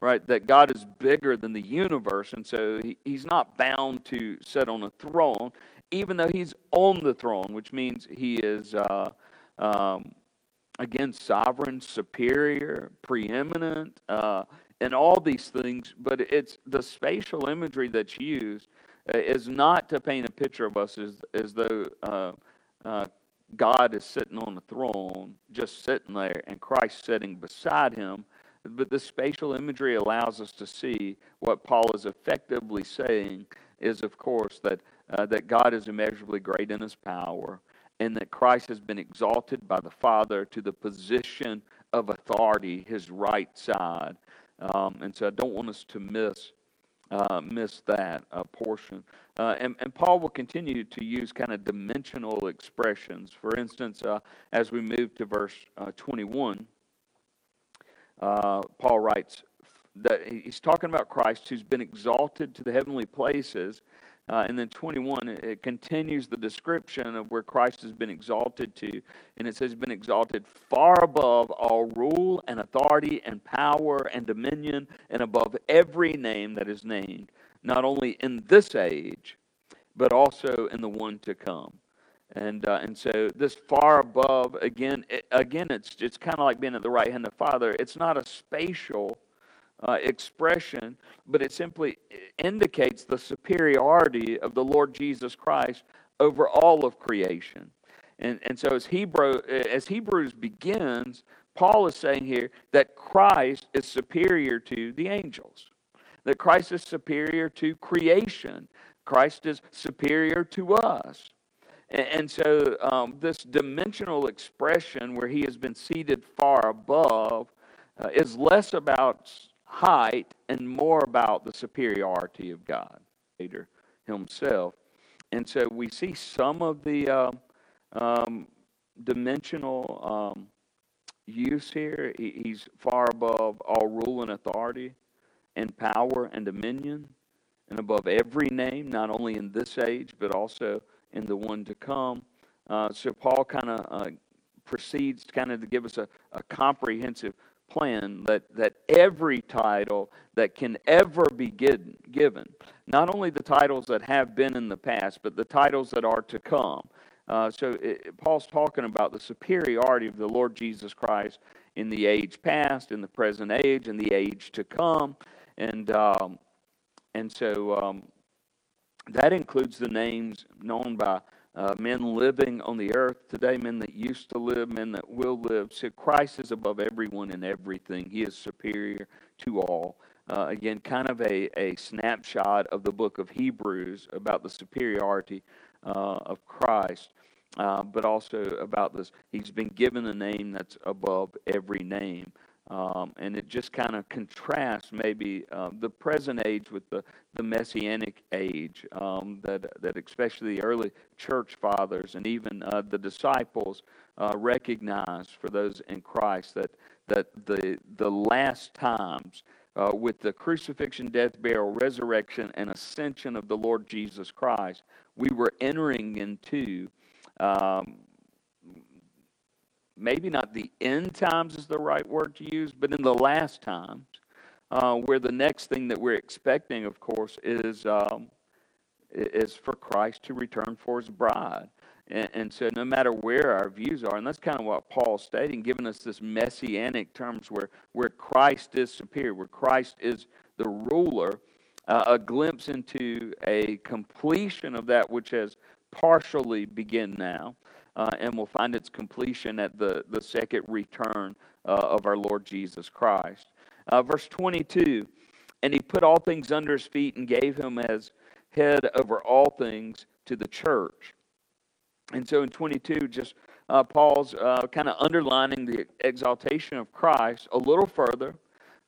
right? That God is bigger than the universe, and so he, he's not bound to sit on a throne, even though he's on the throne, which means he is, uh, um, again, sovereign, superior, preeminent. Uh, and all these things, but it's the spatial imagery that's used uh, is not to paint a picture of us as, as though uh, uh, God is sitting on the throne, just sitting there, and Christ sitting beside him. But the spatial imagery allows us to see what Paul is effectively saying is, of course, that, uh, that God is immeasurably great in his power and that Christ has been exalted by the Father to the position of authority, his right side. Um, and so I don't want us to miss uh, miss that uh, portion. Uh, and, and, Paul will continue to use kind of dimensional expressions. For instance, uh, as we move to verse uh, 21, uh, Paul writes that he's talking about Christ who's been exalted to the heavenly places uh, and then 21, it, continues the description of where Christ has been exalted to. And it says, been exalted far above all rule and authority and power and dominion and above every name that is named, not only in this age, but also in the one to come. And, uh, and so this far above, again, it, again, it's, it's kind of like being at the right hand of the Father. It's not a spatial uh, expression, but it simply indicates the superiority of the Lord Jesus Christ over all of creation. And, and so as, Hebrew, as Hebrews begins, Paul is saying here that Christ is superior to the angels, that Christ is superior to creation, Christ is superior to us. And, so um, this dimensional expression where he has been seated far above uh, is less about height and more about the superiority of God, Peter Himself. And so we see some of the uh, um, dimensional um, use here. He's far above all rule and authority and power and dominion and above every name, not only in this age, but also in the one to come. Uh, so Paul kind of uh, proceeds kind of to give us a, a comprehensive plan that, that every title that can ever be given, not only the titles that have been in the past, but the titles that are to come, Uh, so it, Paul's talking about the superiority of the Lord Jesus Christ in the age past, in the present age, in the age to come, and um, and so um, that includes the names known by uh, men living on the earth today, men that used to live, men that will live. So Christ is above everyone and everything. He is superior to all. Uh, again, kind of a, a snapshot of the book of Hebrews about the superiority uh, of Christ, uh, but also about this. He's been given a name that's above every name. Um, and it just kind of contrasts maybe uh, the present age with the, the messianic age um, that, that especially the early church fathers and even uh, the disciples uh, recognized for those in Christ that, that the, the last times uh, with the crucifixion, death, burial, resurrection, and ascension of the Lord Jesus Christ, we were entering into um, maybe not the end times is the right word to use, but in the last times, uh, where the next thing that we're expecting, of course, is um, is for Christ to return for His bride. And, and, so, no matter where our views are, and that's kind of what Paul's stating, giving us this messianic terms where where Christ is superior, where Christ is the ruler, uh, a glimpse into a completion of that which has partially begun now uh, and will find its completion at the, the second return uh, of our Lord Jesus Christ. Uh, verse 22 And he put all things under his feet and gave him as head over all things to the church. And so in 22, just uh, Paul's uh, kind of underlining the exaltation of Christ a little further.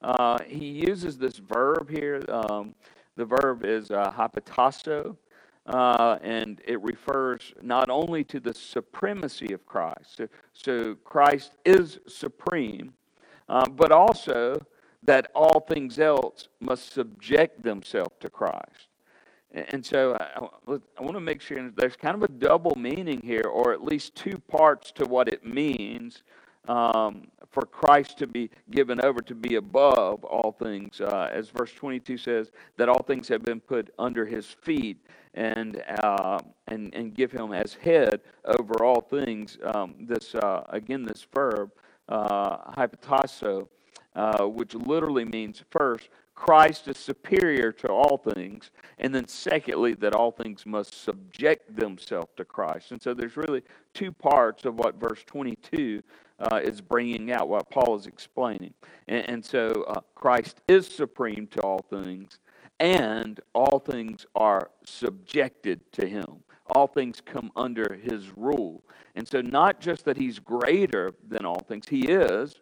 Uh, he uses this verb here. Um, the verb is uh, hypotasso, uh, and it refers not only to the supremacy of Christ, so, so Christ is supreme, uh, but also that all things else must subject themselves to Christ. And so I, I want to make sure there's kind of a double meaning here, or at least two parts to what it means um, for Christ to be given over to be above all things. Uh, as verse 22 says, that all things have been put under his feet and, uh, and, and give him as head over all things. Um, this, uh, again, this verb, uh, hypotasso, uh, which literally means first, Christ is superior to all things, and then secondly, that all things must subject themselves to Christ. And so there's really two parts of what verse 22 uh, is bringing out, what Paul is explaining. And, and so uh, Christ is supreme to all things, and all things are subjected to him. All things come under his rule. And so, not just that he's greater than all things, he is,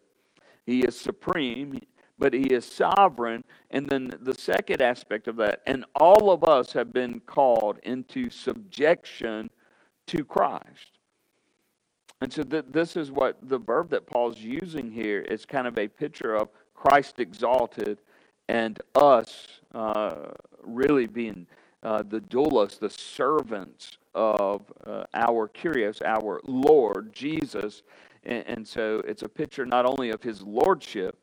he is supreme, but he is sovereign. And then the second aspect of that, and all of us have been called into subjection to Christ. And so, th- this is what the verb that Paul's using here is kind of a picture of Christ exalted and us uh, really being uh, the doulos, the servants of uh, our Kyrios, our Lord Jesus. And, so it's a picture not only of his lordship,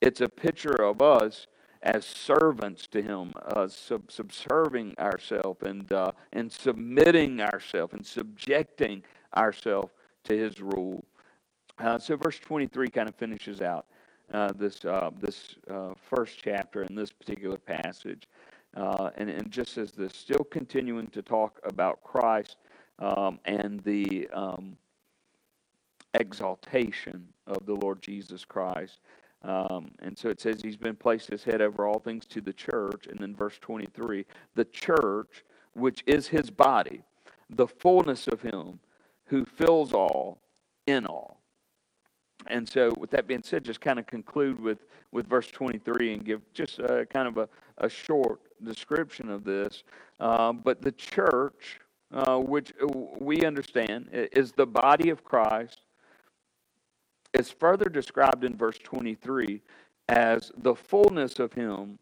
it's a picture of us as servants to him, uh, sub- subserving ourselves and, uh, and submitting ourselves and subjecting ourselves to his rule. Uh, so verse 23 kind of finishes out uh, this uh, this uh, first chapter in this particular passage, and, and just as this, still continuing to talk about Christ um, and the um, exaltation of the Lord Jesus Christ. Um, and so it says he's been placed as head over all things to the church. And then verse 23 the church, which is his body, the fullness of him who fills all in all. And so, with that being said, just kind of conclude with, with verse 23 and give just a, kind of a, a short description of this. Um, but the church, uh, which we understand is the body of Christ, is further described in verse 23 as the fullness of Him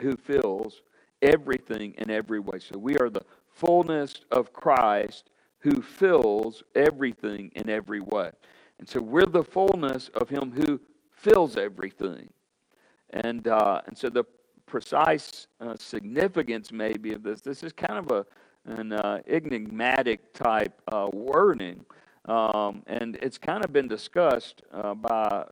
who fills everything in every way. So we are the fullness of Christ who fills everything in every way. And so we're the fullness of Him who fills everything. And, uh, and so the precise uh, significance, maybe, of this, this is kind of a, and uh, enigmatic type uh, wording. Um, and it's kind of been discussed uh, by uh,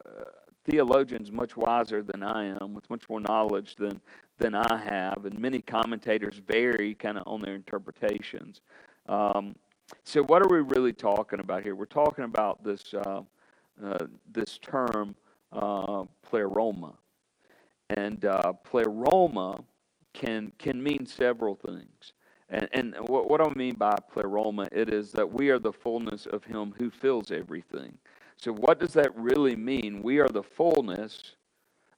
theologians much wiser than I am, with much more knowledge than, than I have. And many commentators vary kind of on their interpretations. Um, so, what are we really talking about here? We're talking about this, uh, uh, this term, pleroma. And pleroma can, can mean several things. And, and what, what I mean by pleroma, it is that we are the fullness of Him who fills everything. So, what does that really mean? We are the fullness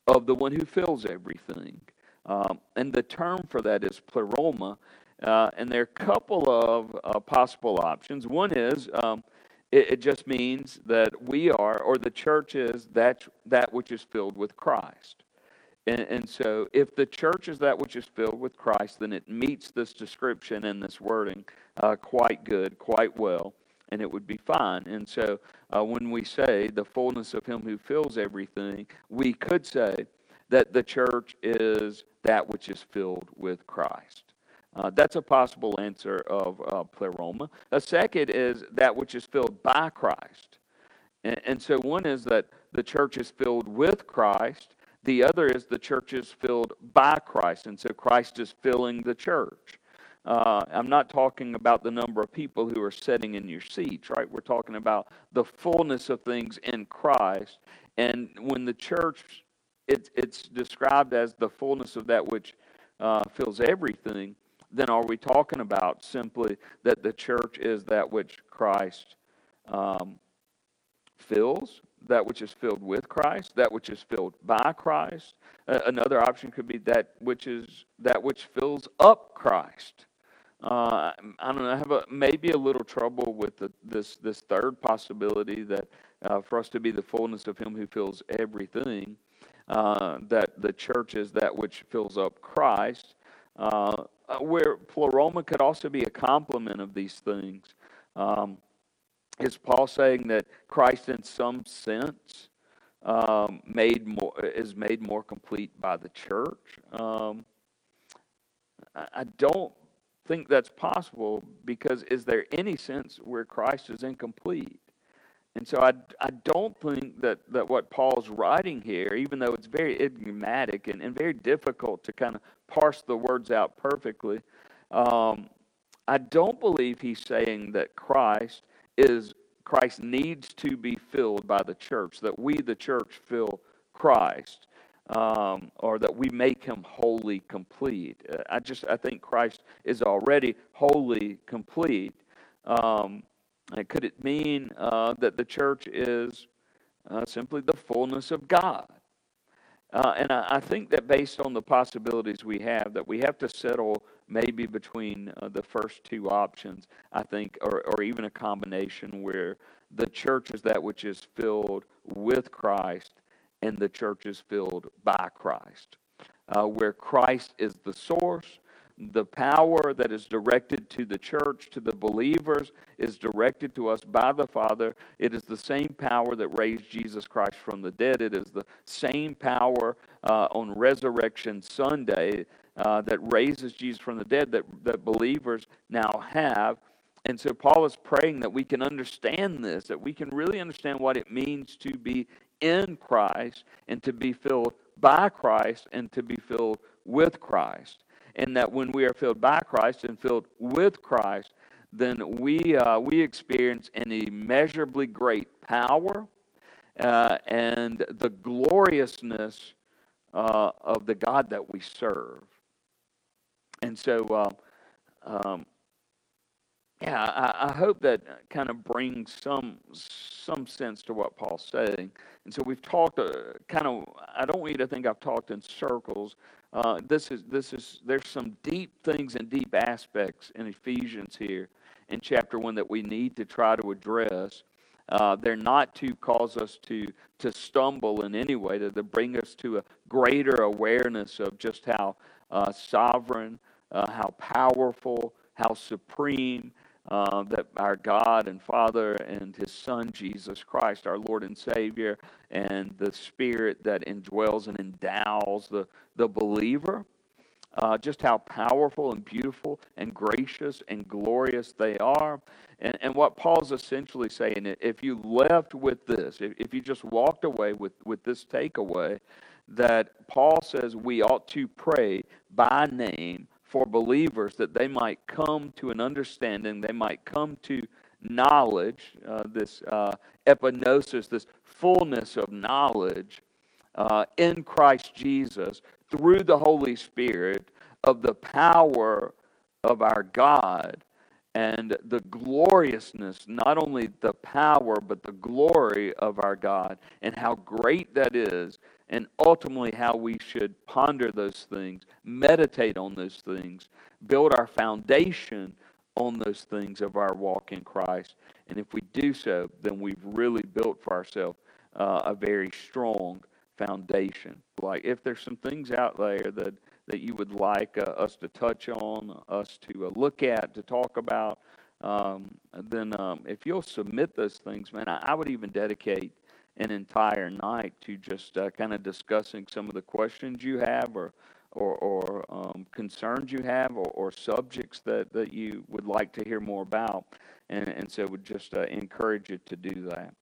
of the one who fills everything. Um, and the term for that is pleroma. Uh, and there are a couple of uh, possible options. One is um, it, it, just means that we are, or the church is, that, that which is filled with Christ. And, and, so, if the church is that which is filled with Christ, then it meets this description and this wording uh, quite good, quite well, and it would be fine. And so, uh, when we say the fullness of Him who fills everything, we could say that the church is that which is filled with Christ. Uh, that's a possible answer of uh, pleroma. A second is that which is filled by Christ. And, and so, one is that the church is filled with Christ the other is the church is filled by Christ, and so Christ is filling the church. Uh, I'm not talking about the number of people who are sitting in your seats, right? We're talking about the fullness of things in Christ. And when the church, it, it's described as the fullness of that which uh, fills everything, then are we talking about simply that the church is that which Christ um, fills? That which is filled with Christ, that which is filled by Christ. Uh, another option could be that which is that which fills up Christ. Uh, I don't know. I have a, maybe a little trouble with the, this this third possibility that uh, for us to be the fullness of Him who fills everything, uh, that the church is that which fills up Christ. Uh, uh, where pleroma could also be a complement of these things. Um, is Paul saying that Christ, in some sense, um, made more is made more complete by the church? Um, I don't think that's possible because is there any sense where Christ is incomplete? And so I, I don't think that, that what Paul's writing here, even though it's very enigmatic and, and very difficult to kind of parse the words out perfectly, um, I don't believe he's saying that Christ is Christ needs to be filled by the church, that we, the church, fill Christ, um, or that we make him wholly complete. Uh, I just I think Christ is already wholly complete. Um, could it mean uh, that the church is uh, simply the fullness of God? Uh, and I, I, think that based on the possibilities we have, that we have to settle maybe between uh, the first two options, I think, or, or even a combination where the church is that which is filled with Christ and the church is filled by Christ. Uh, where Christ is the source, the power that is directed to the church, to the believers, is directed to us by the Father. It is the same power that raised Jesus Christ from the dead. It is the same power uh, on Resurrection Sunday uh, that raises Jesus from the dead that, that believers now have. And so Paul is praying that we can understand this, that we can really understand what it means to be in Christ and to be filled by Christ and to be filled with Christ and that when we are filled by Christ and filled with Christ, then we, uh, we experience an immeasurably great power uh, and the gloriousness uh, of the God that we serve. And so, uh, um, yeah, I, I, hope that kind of brings some some sense to what Paul's saying. And so we've talked uh, kind of. I don't want you to think I've talked in circles, uh, this is this is there's some deep things and deep aspects in Ephesians here in chapter one that we need to try to address. Uh, they're not to cause us to to stumble in any way. That they bring us to a greater awareness of just how uh, sovereign, uh, how powerful, how supreme, uh, that our God and Father and His Son Jesus Christ, our Lord and Savior, and the Spirit that indwells and endows the, the believer, uh, just how powerful and beautiful and gracious and glorious they are. And, and what Paul's essentially saying, if you left with this, if, if you just walked away with, with this takeaway, that Paul says we ought to pray by name for believers that they might come to an understanding, they might come to knowledge, uh, this uh, epignosis, this fullness of knowledge uh, in Christ Jesus through the Holy Spirit of the power of our God and the gloriousness, not only the power, but the glory of our God, and how great that is, and ultimately how we should ponder those things, meditate on those things, build our foundation on those things of our walk in Christ. And if we do so, then we've really built for ourselves uh, a very strong foundation. Like if there's some things out there that that you would like uh, us to touch on, us to uh, look at, to talk about, um, then um, if you'll submit those things, man, I, I, would even dedicate an entire night to just uh, kind of discussing some of the questions you have or or, or um, concerns you have or, or, subjects that, that you would like to hear more about. And, and so would just uh, encourage you to do that.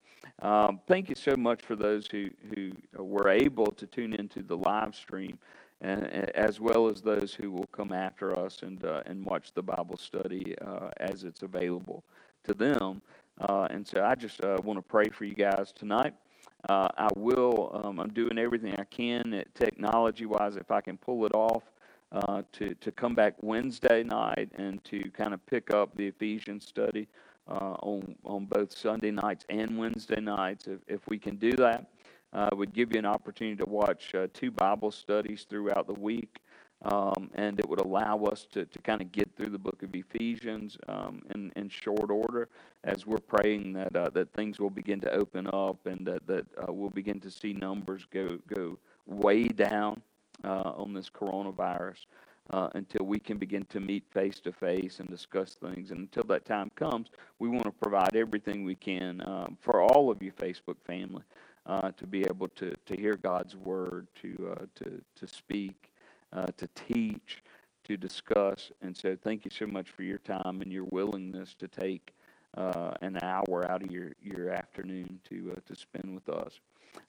Um, thank you so much for those who, who were able to tune into the live stream, and, as well as those who will come after us and, uh, and watch the Bible study uh, as it's available to them. Uh, and so I just uh, want to pray for you guys tonight. Uh, I will, um, I'm doing everything I can technology wise, if I can pull it off. Uh, to, to come back Wednesday night and to kind of pick up the Ephesians study uh, on, on both Sunday nights and Wednesday nights. If, if we can do that, uh, would give you an opportunity to watch uh, two Bible studies throughout the week. Um, and it would allow us to, to kind of get through the book of Ephesians um, in, in short order as we're praying that, uh, that things will begin to open up and that, that uh, we'll begin to see numbers go, go way down uh, on this coronavirus uh, until we can begin to meet face to face and discuss things. And until that time comes, we want to provide everything we can um, for all of you, Facebook family, uh, to be able to, to hear God's word, to, uh, to, to speak, uh, to teach, to discuss. And so, thank you so much for your time and your willingness to take uh, an hour out of your, your afternoon to, uh, to spend with us.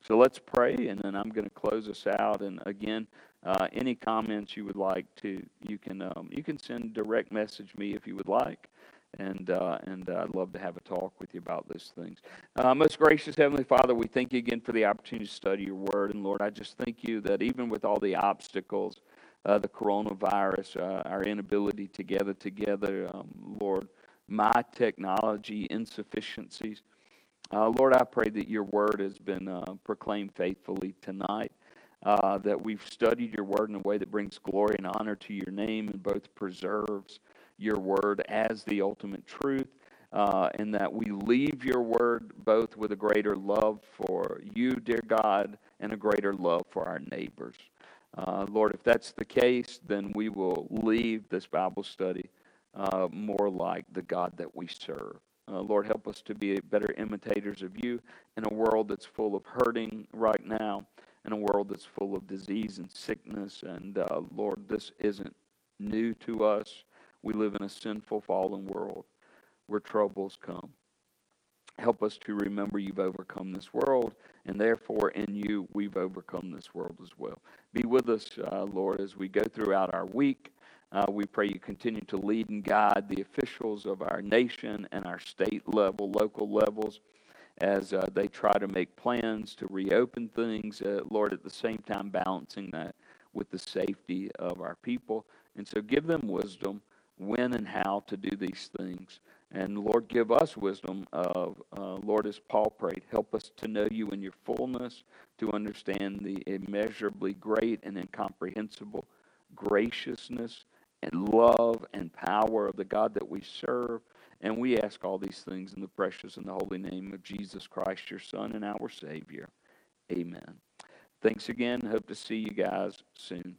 So let's pray, and then I'm going to close us out. And again, uh, any comments you would like to, you can um, you can send direct message me if you would like, and uh, and uh, I'd love to have a talk with you about those things. Uh, most gracious Heavenly Father, we thank you again for the opportunity to study Your Word, and Lord, I just thank you that even with all the obstacles, uh, the coronavirus, uh, our inability to gather together, um, Lord, my technology insufficiencies. Uh, Lord, I pray that your word has been uh, proclaimed faithfully tonight, uh, that we've studied your word in a way that brings glory and honor to your name and both preserves your word as the ultimate truth, uh, and that we leave your word both with a greater love for you, dear God, and a greater love for our neighbors. Uh, Lord, if that's the case, then we will leave this Bible study uh, more like the God that we serve. Uh, Lord, help us to be better imitators of you in a world that's full of hurting right now, in a world that's full of disease and sickness. And uh, Lord, this isn't new to us. We live in a sinful, fallen world where troubles come. Help us to remember you've overcome this world, and therefore in you we've overcome this world as well. Be with us, uh, Lord, as we go throughout our week. Uh, we pray you continue to lead and guide the officials of our nation and our state level, local levels, as uh, they try to make plans to reopen things. Uh, Lord, at the same time, balancing that with the safety of our people. And so give them wisdom when and how to do these things. And Lord, give us wisdom of, uh, Lord, as Paul prayed, help us to know you in your fullness, to understand the immeasurably great and incomprehensible graciousness and love and power of the God that we serve. And we ask all these things in the precious and the holy name of Jesus Christ, your Son and our Savior. Amen. Thanks again. Hope to see you guys soon.